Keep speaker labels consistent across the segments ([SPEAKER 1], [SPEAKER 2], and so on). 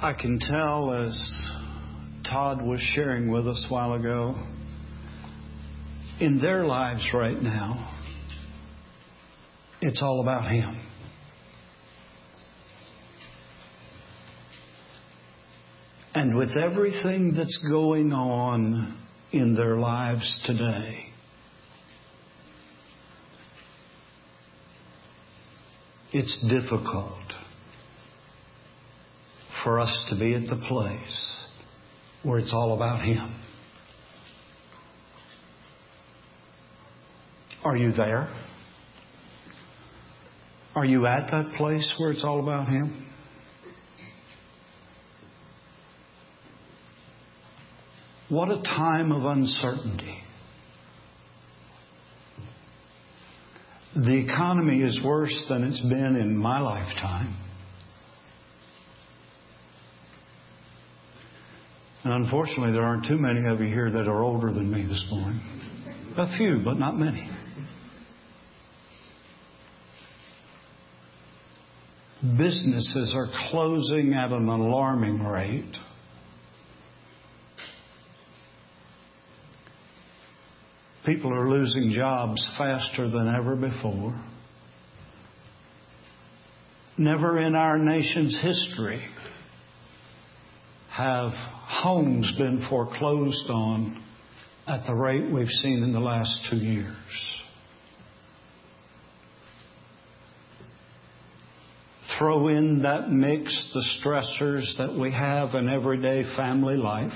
[SPEAKER 1] I can tell as Todd was sharing with us a while ago, in their lives right now, it's all about Him. And with everything that's going on in their lives today, it's difficult for us to be at the place where it's all about Him. Are you there? Are you at that place where it's all about Him? What a time of uncertainty. The economy is worse than it's been in my lifetime. And unfortunately, there aren't too many of you here that are older than me this morning. A few, but not many. Businesses are closing at an alarming rate. People are losing jobs faster than ever before. Never in our nation's history have homes been foreclosed on at the rate we've seen in the last two years. Throw in that mix the stressors that we have in everyday family life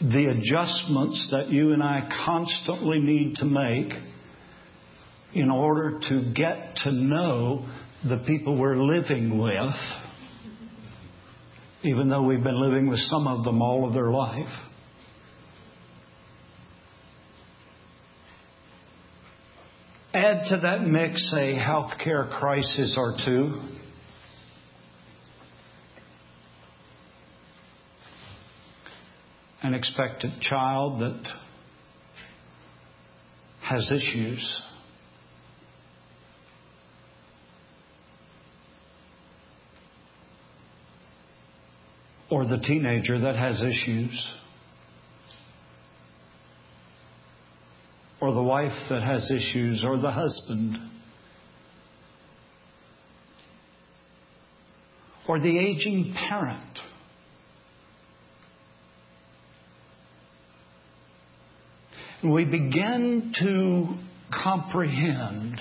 [SPEAKER 1] the adjustments that you and I constantly need to make in order to get to know the people we're living with, even though we've been living with some of them all of their life. Add to that mix a healthcare crisis or two. an expectant child that has issues. Or the teenager that has issues. Or the wife that has issues, or the husband. Or the aging parent we begin to comprehend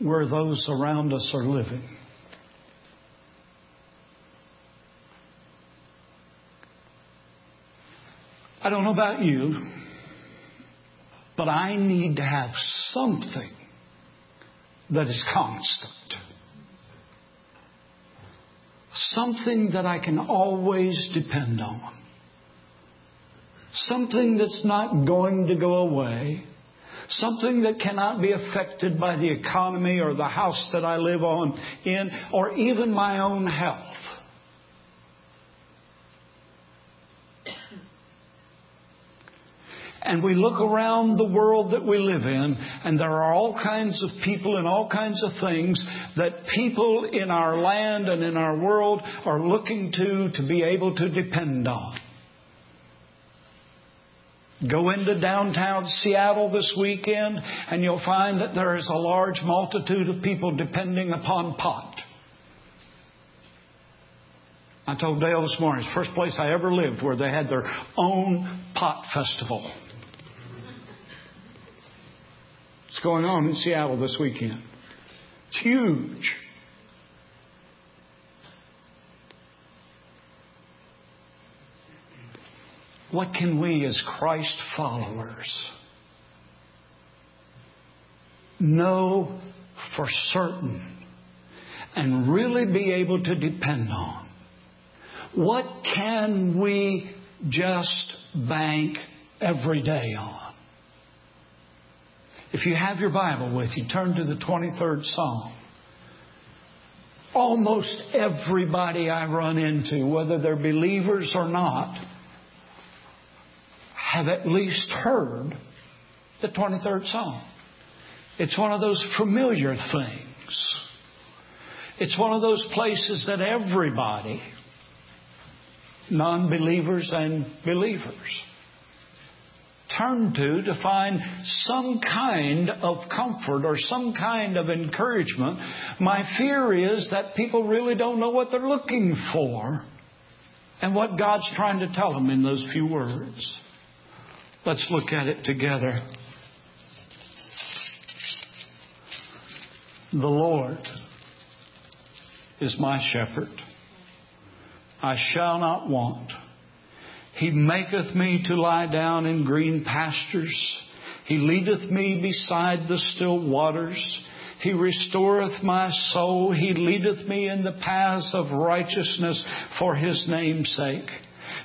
[SPEAKER 1] where those around us are living. I don't know about you, but I need to have something that is constant something that I can always depend on. Something that's not going to go away. Something that cannot be affected by the economy or the house that I live on in or even my own health. And we look around the world that we live in, and there are all kinds of people and all kinds of things that people in our land and in our world are looking to to be able to depend on. Go into downtown Seattle this weekend, and you'll find that there is a large multitude of people depending upon pot. I told Dale this morning, it's the first place I ever lived where they had their own pot festival. It's going on in Seattle this weekend. It's huge. What can we as Christ followers know for certain and really be able to depend on? What can we just bank every day on? If you have your Bible with you, turn to the 23rd Psalm. Almost everybody I run into, whether they're believers or not, have at least heard The 23rd Psalm. It's one of those familiar things. It's one of those places that everybody, non believers and believers, turn to to find some kind of comfort or some kind of encouragement. My fear is that people really don't know what they're looking for and what God's trying to tell them in those few words. Let's look at it together. The Lord is my shepherd. I shall not want. He maketh me to lie down in green pastures. He leadeth me beside the still waters. He restoreth my soul. He leadeth me in the paths of righteousness for his name's sake.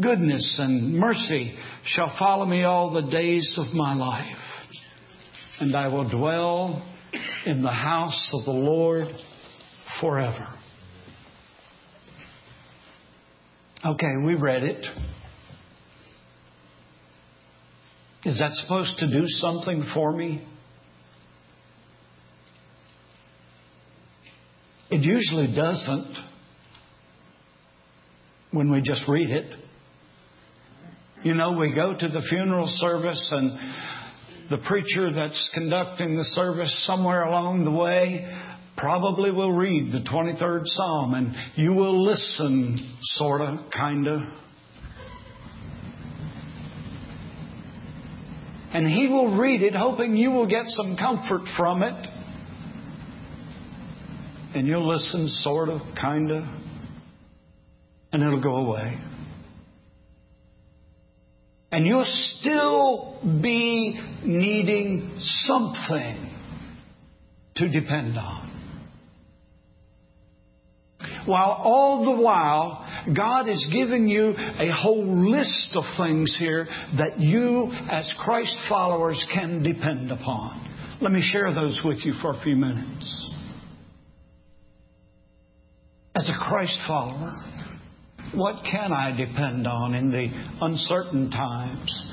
[SPEAKER 1] Goodness and mercy shall follow me all the days of my life. And I will dwell in the house of the Lord forever. Okay, we read it. Is that supposed to do something for me? It usually doesn't when we just read it. You know, we go to the funeral service and the preacher that's conducting the service somewhere along the way probably will read the 23rd Psalm and you will listen, sort of, kind of. And he will read it hoping you will get some comfort from it. And you'll listen, sort of, kind of, and it'll go away. And you'll still be needing something to depend on. While all the while, God is giving you a whole list of things here that you, as Christ followers, can depend upon. Let me share those with you for a few minutes. As a Christ follower, what can I depend on in the uncertain times?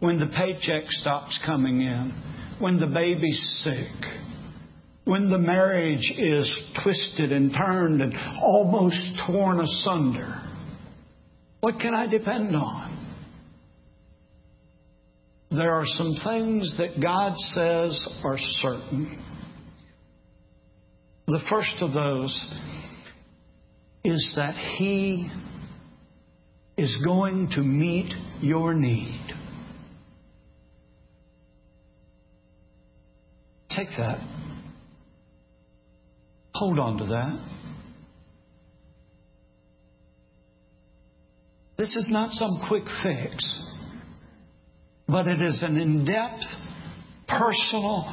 [SPEAKER 1] When the paycheck stops coming in, when the baby's sick, when the marriage is twisted and turned and almost torn asunder? What can I depend on? There are some things that God says are certain. The first of those is that He is going to meet your need. Take that. Hold on to that. This is not some quick fix, but it is an in depth, personal,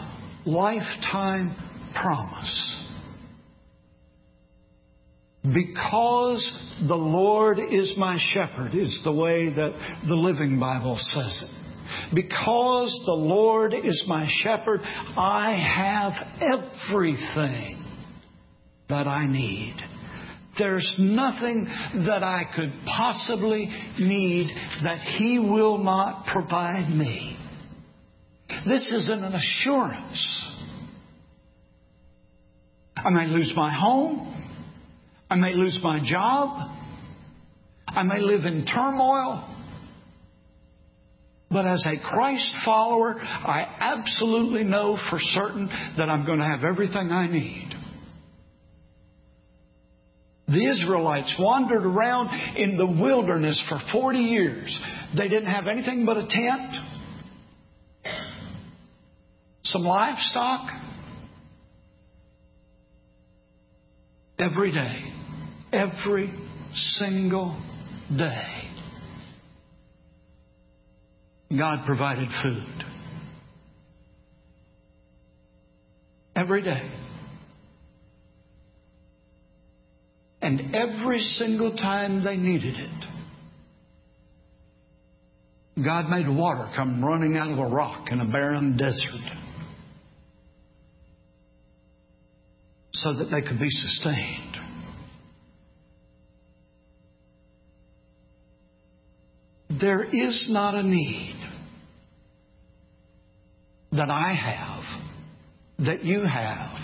[SPEAKER 1] lifetime promise. Because the Lord is my shepherd, is the way that the Living Bible says it. Because the Lord is my shepherd, I have everything that I need. There's nothing that I could possibly need that He will not provide me. This is an assurance. I may lose my home. I may lose my job. I may live in turmoil. But as a Christ follower, I absolutely know for certain that I'm going to have everything I need. The Israelites wandered around in the wilderness for 40 years. They didn't have anything but a tent, some livestock. Every day, every single day. God provided food. Every day. And every single time they needed it, God made water come running out of a rock in a barren desert so that they could be sustained. There is not a need that I have, that you have,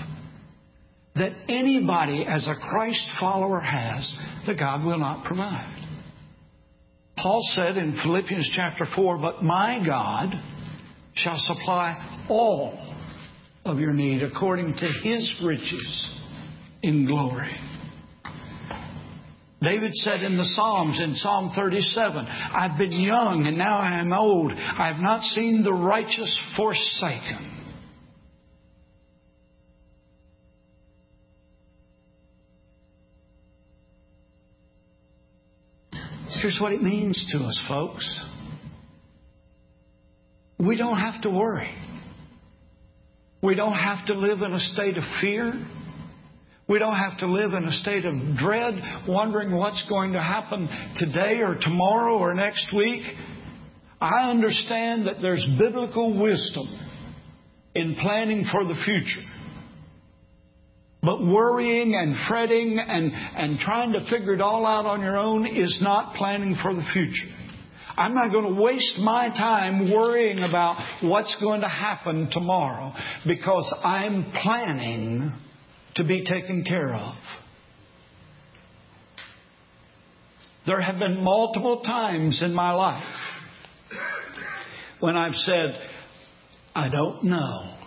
[SPEAKER 1] that anybody as a Christ follower has that God will not provide. Paul said in Philippians chapter 4, But my God shall supply all of your need according to his riches in glory. David said in the Psalms, in Psalm 37, I've been young and now I am old. I have not seen the righteous forsaken. Here's what it means to us, folks. We don't have to worry. We don't have to live in a state of fear. We don't have to live in a state of dread, wondering what's going to happen today or tomorrow or next week. I understand that there's biblical wisdom in planning for the future. But worrying and fretting and, and trying to figure it all out on your own is not planning for the future. I'm not going to waste my time worrying about what's going to happen tomorrow because I'm planning to be taken care of. There have been multiple times in my life when I've said, I don't know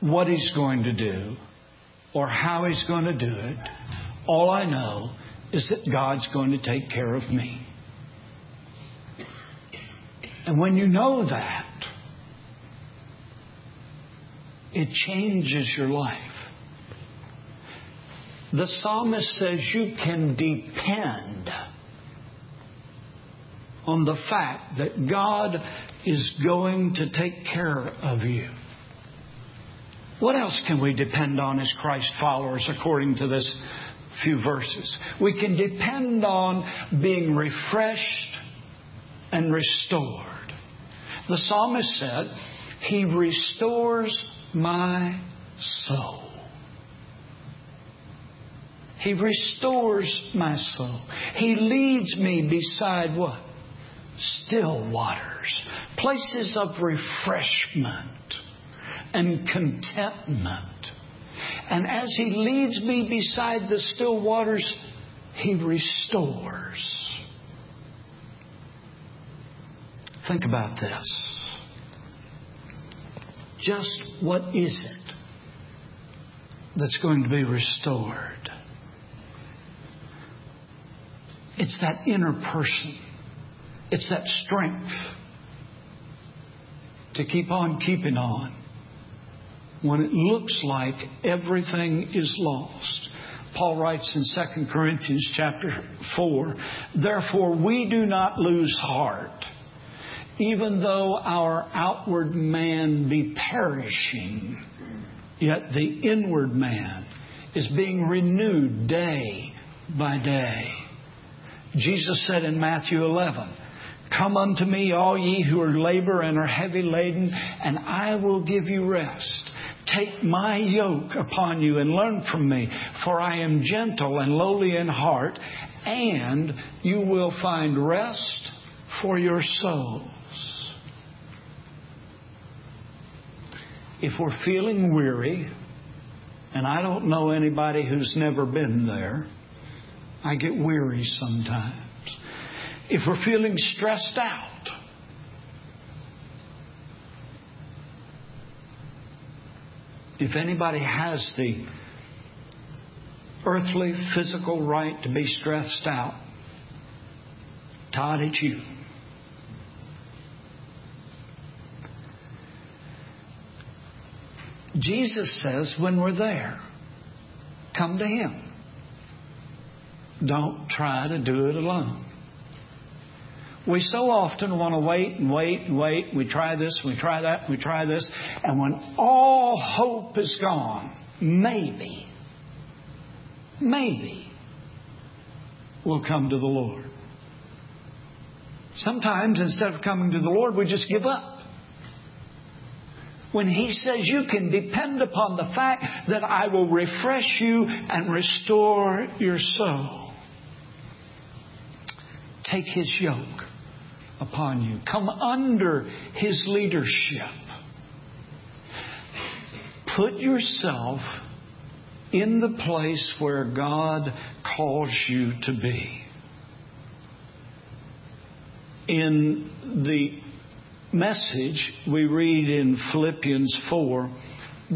[SPEAKER 1] what he's going to do or how he's going to do it. All I know is that God's going to take care of me. And when you know that, it changes your life. The psalmist says you can depend on the fact that God is going to take care of you. What else can we depend on as Christ followers according to this few verses? We can depend on being refreshed and restored. The psalmist said, He restores my soul. He restores my soul. He leads me beside what? Still waters, places of refreshment and contentment. And as He leads me beside the still waters, He restores. Think about this. Just what is it that's going to be restored? It's that inner person. It's that strength to keep on keeping on when it looks like everything is lost. Paul writes in 2 Corinthians chapter 4, Therefore we do not lose heart even though our outward man be perishing, yet the inward man is being renewed day by day. Jesus said in Matthew 11, Come unto me, all ye who are labor and are heavy laden, and I will give you rest. Take my yoke upon you and learn from me, for I am gentle and lowly in heart, and you will find rest for your soul. If we're feeling weary, and I don't know anybody who's never been there, I get weary sometimes. If we're feeling stressed out, if anybody has the earthly, physical right to be stressed out, Todd, it's you. Jesus says when we're there, come to Him. Don't try to do it alone. We so often want to wait and wait and wait. We try this, we try that, we try this. And when all hope is gone, maybe, maybe we'll come to the Lord. Sometimes instead of coming to the Lord, we just give up. When He says you can depend upon the fact that I will refresh you and restore your soul. Take His yoke upon you. Come under His leadership. Put yourself in the place where God calls you to be. In the message we read in Philippians 4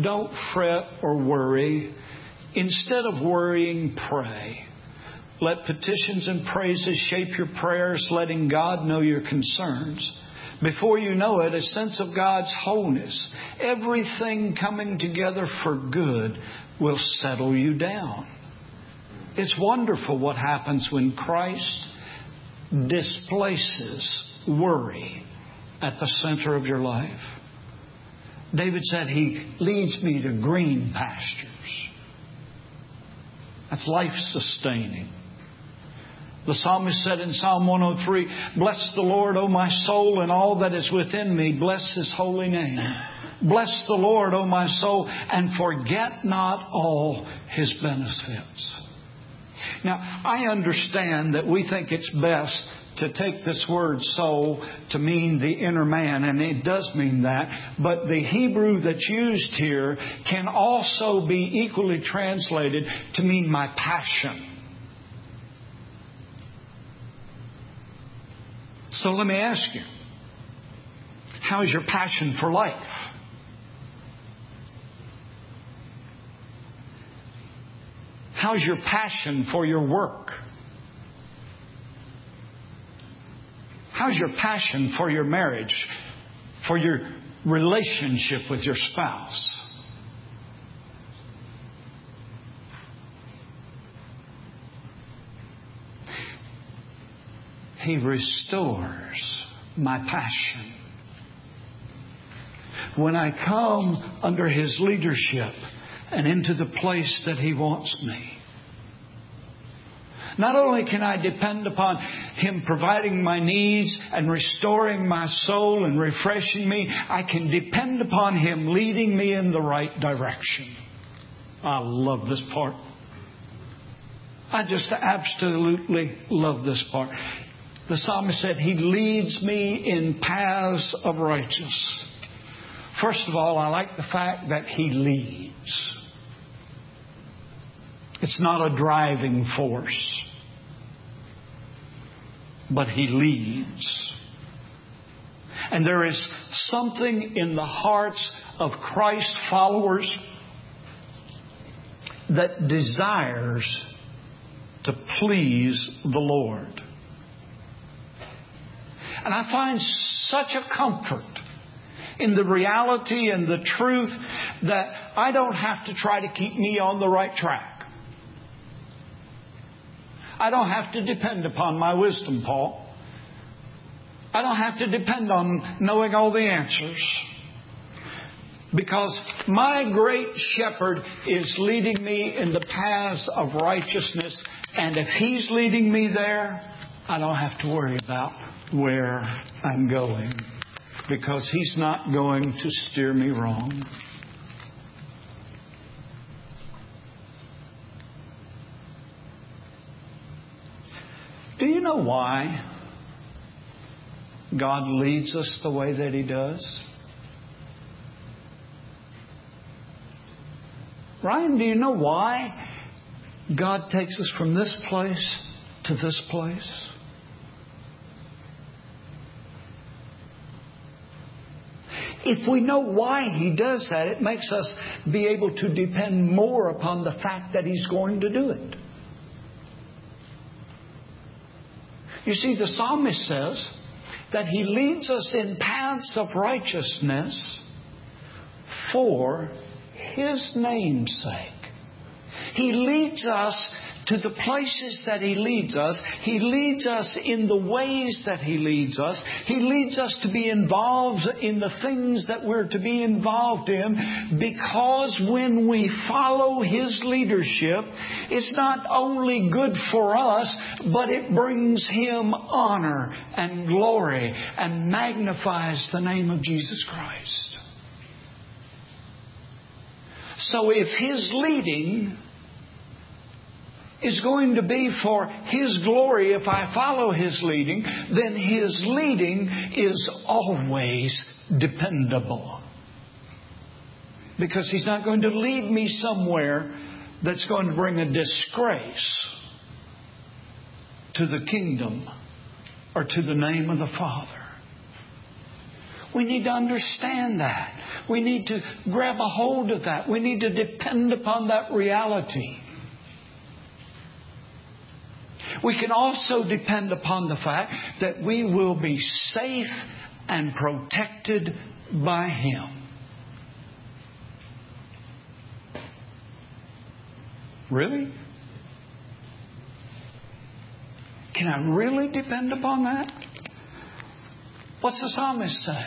[SPEAKER 1] don't fret or worry. Instead of worrying, pray. Let petitions and praises shape your prayers, letting God know your concerns. Before you know it, a sense of God's wholeness, everything coming together for good, will settle you down. It's wonderful what happens when Christ displaces worry at the center of your life. David said, He leads me to green pastures. That's life sustaining. The psalmist said in Psalm 103, Bless the Lord, O my soul, and all that is within me. Bless his holy name. Bless the Lord, O my soul, and forget not all his benefits. Now, I understand that we think it's best to take this word soul to mean the inner man, and it does mean that. But the Hebrew that's used here can also be equally translated to mean my passion. So let me ask you how is your passion for life? How's your passion for your work? How's your passion for your marriage, for your relationship with your spouse? He restores my passion. When I come under His leadership and into the place that He wants me, not only can I depend upon Him providing my needs and restoring my soul and refreshing me, I can depend upon Him leading me in the right direction. I love this part. I just absolutely love this part. The psalmist said, He leads me in paths of righteousness. First of all, I like the fact that He leads. It's not a driving force, but He leads. And there is something in the hearts of Christ followers that desires to please the Lord. And I find such a comfort in the reality and the truth that I don't have to try to keep me on the right track. I don't have to depend upon my wisdom, Paul. I don't have to depend on knowing all the answers. Because my great shepherd is leading me in the paths of righteousness, and if he's leading me there, I don't have to worry about where I'm going because He's not going to steer me wrong. Know why God leads us the way that He does? Ryan, do you know why God takes us from this place to this place? If we know why He does that, it makes us be able to depend more upon the fact that He's going to do it. You see, the psalmist says that He leads us in paths of righteousness for His name's sake. He leads us to the places that He leads us. He leads us in the ways that He leads us. He leads us to be involved in the things that we're to be involved in because when we follow His leadership, it's not only good for us, but it brings Him honor and glory and magnifies the name of Jesus Christ. So if His leading is going to be for His glory if I follow His leading, then His leading is always dependable. Because He's not going to lead me somewhere that's going to bring a disgrace to the kingdom or to the name of the Father. We need to understand that. We need to grab a hold of that. We need to depend upon that reality. We can also depend upon the fact that we will be safe and protected by Him. Really? Can I really depend upon that? What's the psalmist say?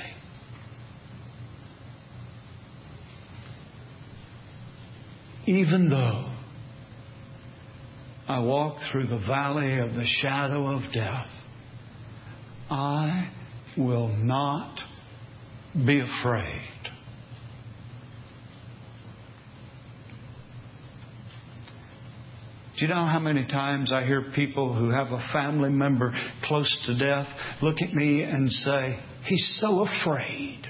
[SPEAKER 1] Even though I walk through the valley of the shadow of death, I will not be afraid. Do you know how many times I hear people who have a family member close to death look at me and say, He's so afraid.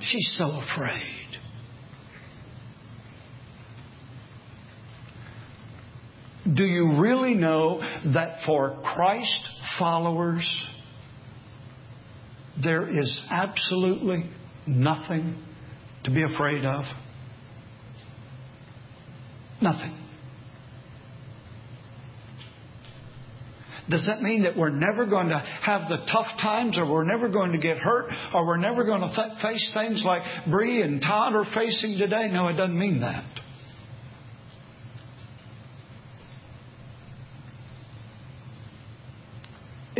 [SPEAKER 1] She's so afraid. Do you really know that for Christ followers, there is absolutely nothing to be afraid of? Nothing. Does that mean that we're never going to have the tough times or we're never going to get hurt or we're never going to th- face things like Bree and Todd are facing today? No, it doesn't mean that.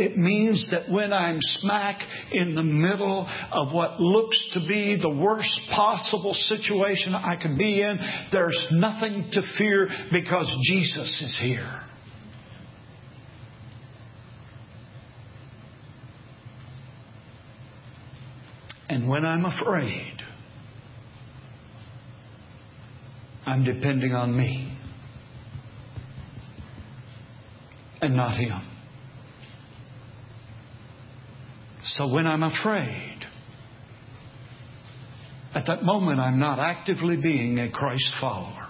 [SPEAKER 1] It means that when I'm smack in the middle of what looks to be the worst possible situation I could be in, there's nothing to fear because Jesus is here. And when I'm afraid, I'm depending on me and not Him. So when I'm afraid, at that moment I'm not actively being a Christ follower.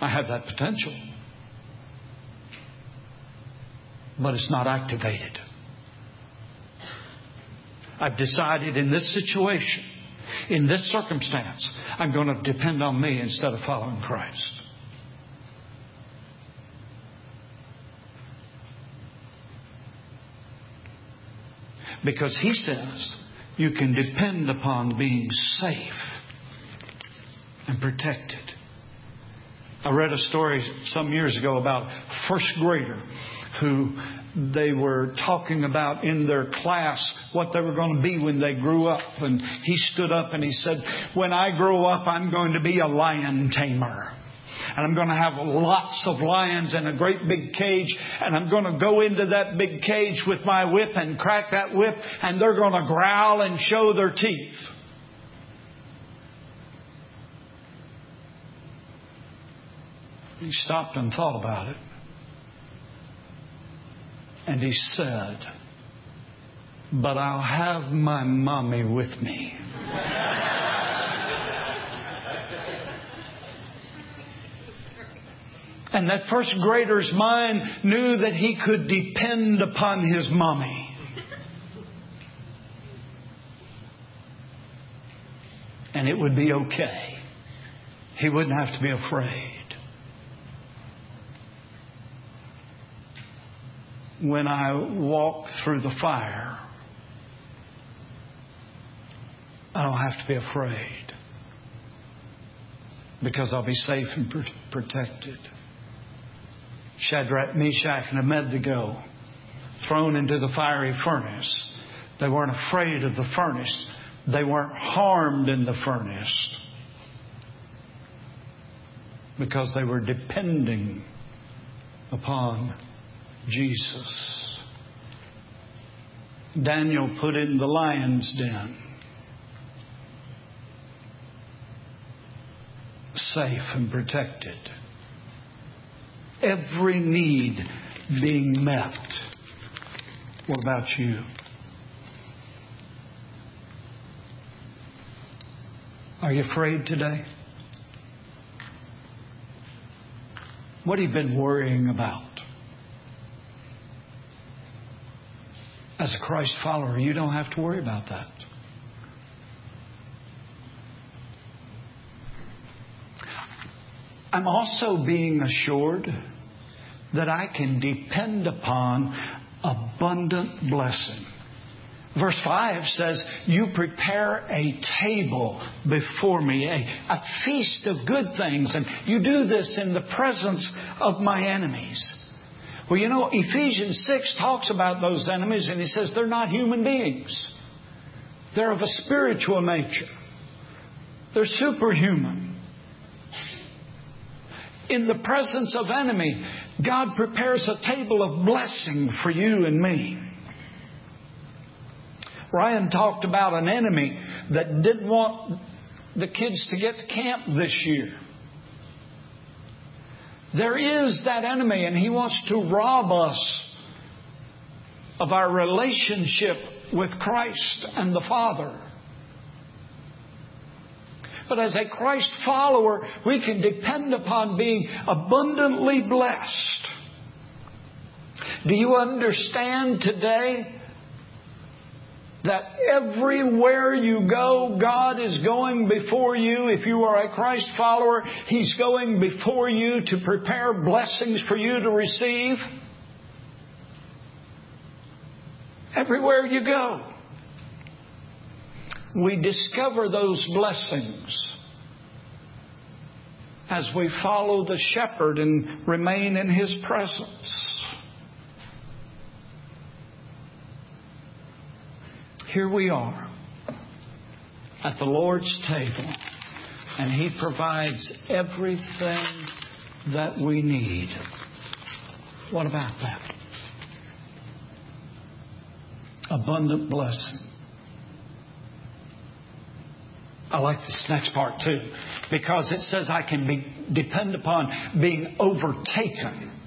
[SPEAKER 1] I have that potential, but it's not activated. I've decided in this situation, in this circumstance, I'm going to depend on me instead of following Christ. Because he says you can depend upon being safe and protected. I read a story some years ago about first grader who they were talking about in their class what they were going to be when they grew up. And he stood up and he said, When I grow up, I'm going to be a lion tamer and I'm going to have lots of lions in a great big cage, and I'm going to go into that big cage with my whip and crack that whip, and they're going to growl and show their teeth. He stopped and thought about it. And he said, But I'll have my mommy with me. And that first grader's mind knew that he could depend upon his mommy. And it would be okay. He wouldn't have to be afraid. When I walk through the fire, I don't have to be afraid because I'll be safe and protected. Shadrach, Meshach, and Abednego thrown into the fiery furnace. They weren't afraid of the furnace. They weren't harmed in the furnace because they were depending upon Jesus. Daniel put in the lion's den. Safe and protected. Every need being met. What about you? Are you afraid today? What have you been worrying about? As a Christ follower, you don't have to worry about that. I'm also being assured that I can depend upon abundant blessing. Verse 5 says, You prepare a table before me, a, a feast of good things, and you do this in the presence of my enemies. Well, you know, Ephesians 6 talks about those enemies, and he says they're not human beings. They're of a spiritual nature. They're superhuman. In the presence of enemy, God prepares a table of blessing for you and me. Ryan talked about an enemy that didn't want the kids to get to camp this year. There is that enemy, and he wants to rob us of our relationship with Christ and the Father. But as a Christ follower, we can depend upon being abundantly blessed. Do you understand today that everywhere you go, God is going before you. If you are a Christ follower, He's going before you to prepare blessings for you to receive. Everywhere you go, we discover those blessings as we follow the shepherd and remain in His presence. here we are at the Lord's table, and He provides everything that we need. What about that? Abundant blessing. I like this next part too, because it says I can be depend upon being overtaken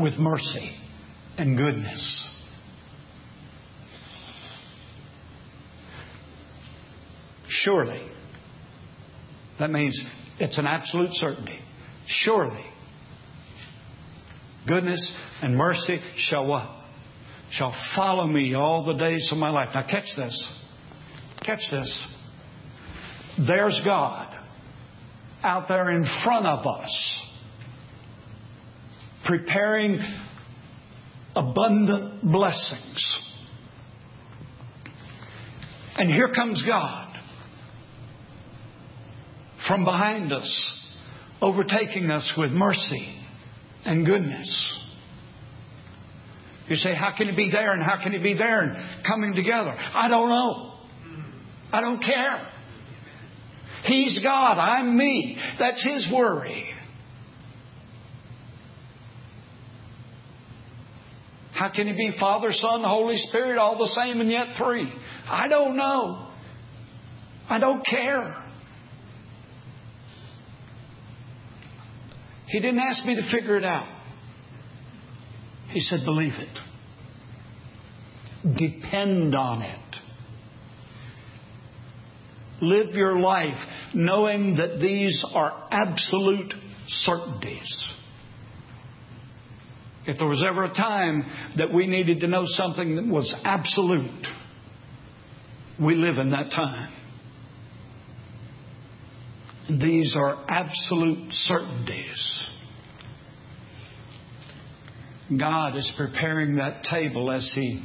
[SPEAKER 1] with mercy and goodness. Surely. That means it's an absolute certainty. Surely. Goodness and mercy shall what? Shall follow me all the days of my life. Now catch this. Catch this. There's God out there in front of us preparing abundant blessings. And here comes God from behind us, overtaking us with mercy and goodness. You say, how can He be there and how can He be there and coming together? I don't know. I don't care. He's God. I'm me. That's His worry. How can He be Father, Son, Holy Spirit, all the same and yet three? I don't know. I don't care. He didn't ask me to figure it out. He said, believe it. Depend on it. Live your life knowing that these are absolute certainties. If there was ever a time that we needed to know something that was absolute, we live in that time. These are absolute certainties. God is preparing that table as He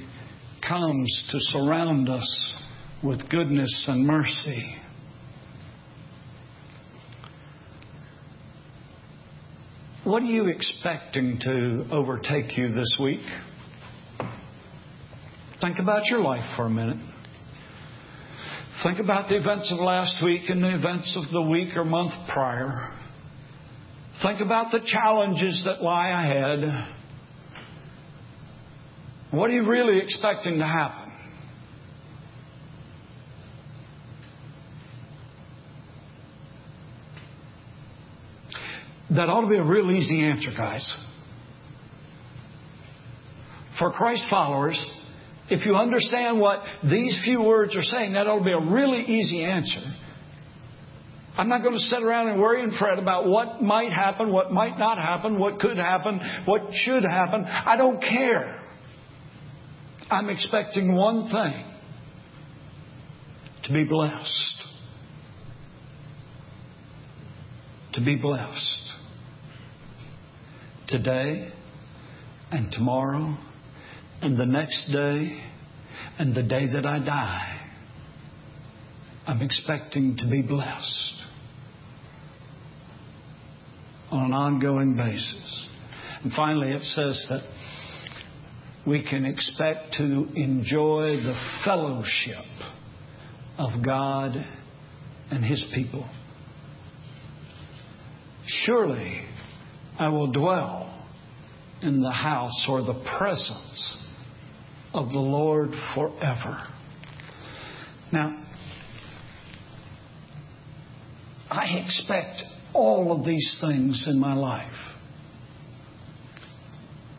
[SPEAKER 1] comes to surround us with goodness and mercy. What are you expecting to overtake you this week? Think about your life for a minute. Think about the events of last week and the events of the week or month prior. Think about the challenges that lie ahead. What are you really expecting to happen? That ought to be a real easy answer, guys. For Christ followers, if you understand what these few words are saying, that ought to be a really easy answer. I'm not going to sit around and worry and fret about what might happen, what might not happen, what could happen, what should happen. I don't care. I'm expecting one thing to be blessed. To be blessed today and tomorrow and the next day and the day that I die. I'm expecting to be blessed on an ongoing basis. And finally, it says that we can expect to enjoy the fellowship of God and His people. Surely I will dwell in the house or the presence of the Lord forever. Now, I expect all of these things in my life.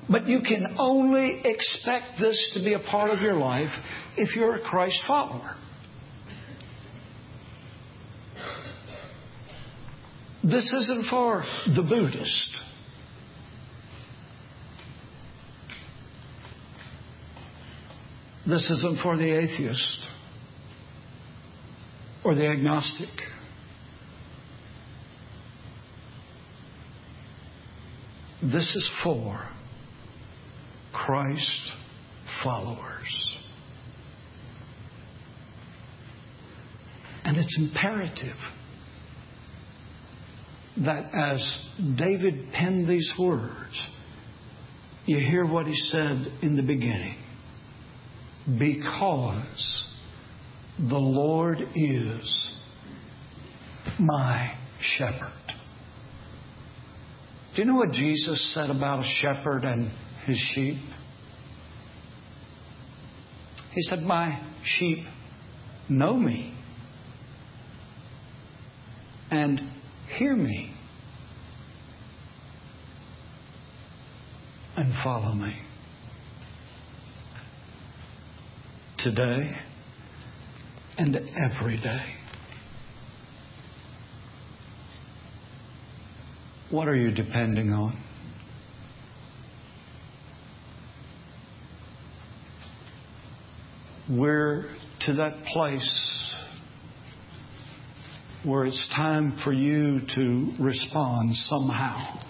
[SPEAKER 1] But you can only expect this to be a part of your life if you're a Christ follower. This isn't for the Buddhist. This isn't for the atheist or the agnostic. This is for Christ followers. And it's imperative that as David penned these words, you hear what he said in the beginning because the Lord is my shepherd. Do you know what Jesus said about a shepherd and his sheep? He said, My sheep know me and hear me and follow me. Today and every day. What are you depending on? We're to that place where it's time for you to respond somehow.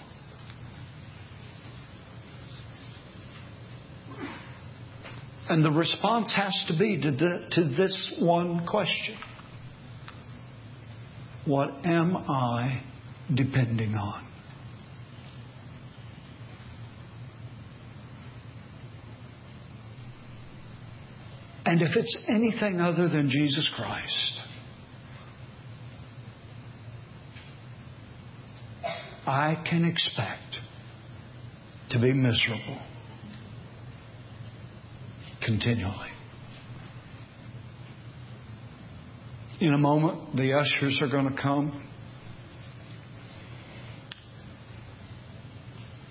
[SPEAKER 1] And the response has to be to, to this one question What am I depending on? And if it's anything other than Jesus Christ, I can expect to be miserable continually. In a moment, the ushers are going to come.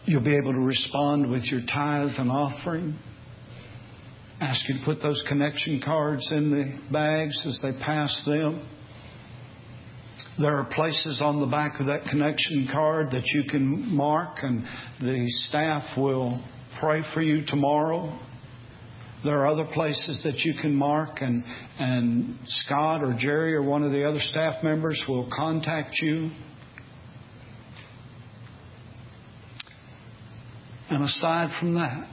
[SPEAKER 1] You'll be able to respond with your tithe and offering. Ask you to put those connection cards in the bags as they pass them. There are places on the back of that connection card that you can mark, and the staff will pray for you tomorrow there are other places that you can mark, and, and Scott or Jerry or one of the other staff members will contact you. And aside from that,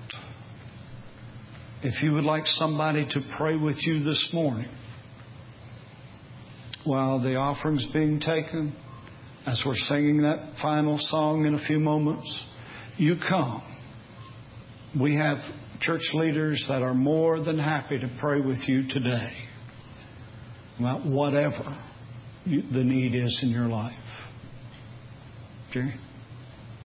[SPEAKER 1] If you would like somebody to pray with you this morning while the offering's being taken, as we're singing that final song in a few moments, you come. We have church leaders that are more than happy to pray with you today about whatever the need is in your life. Okay?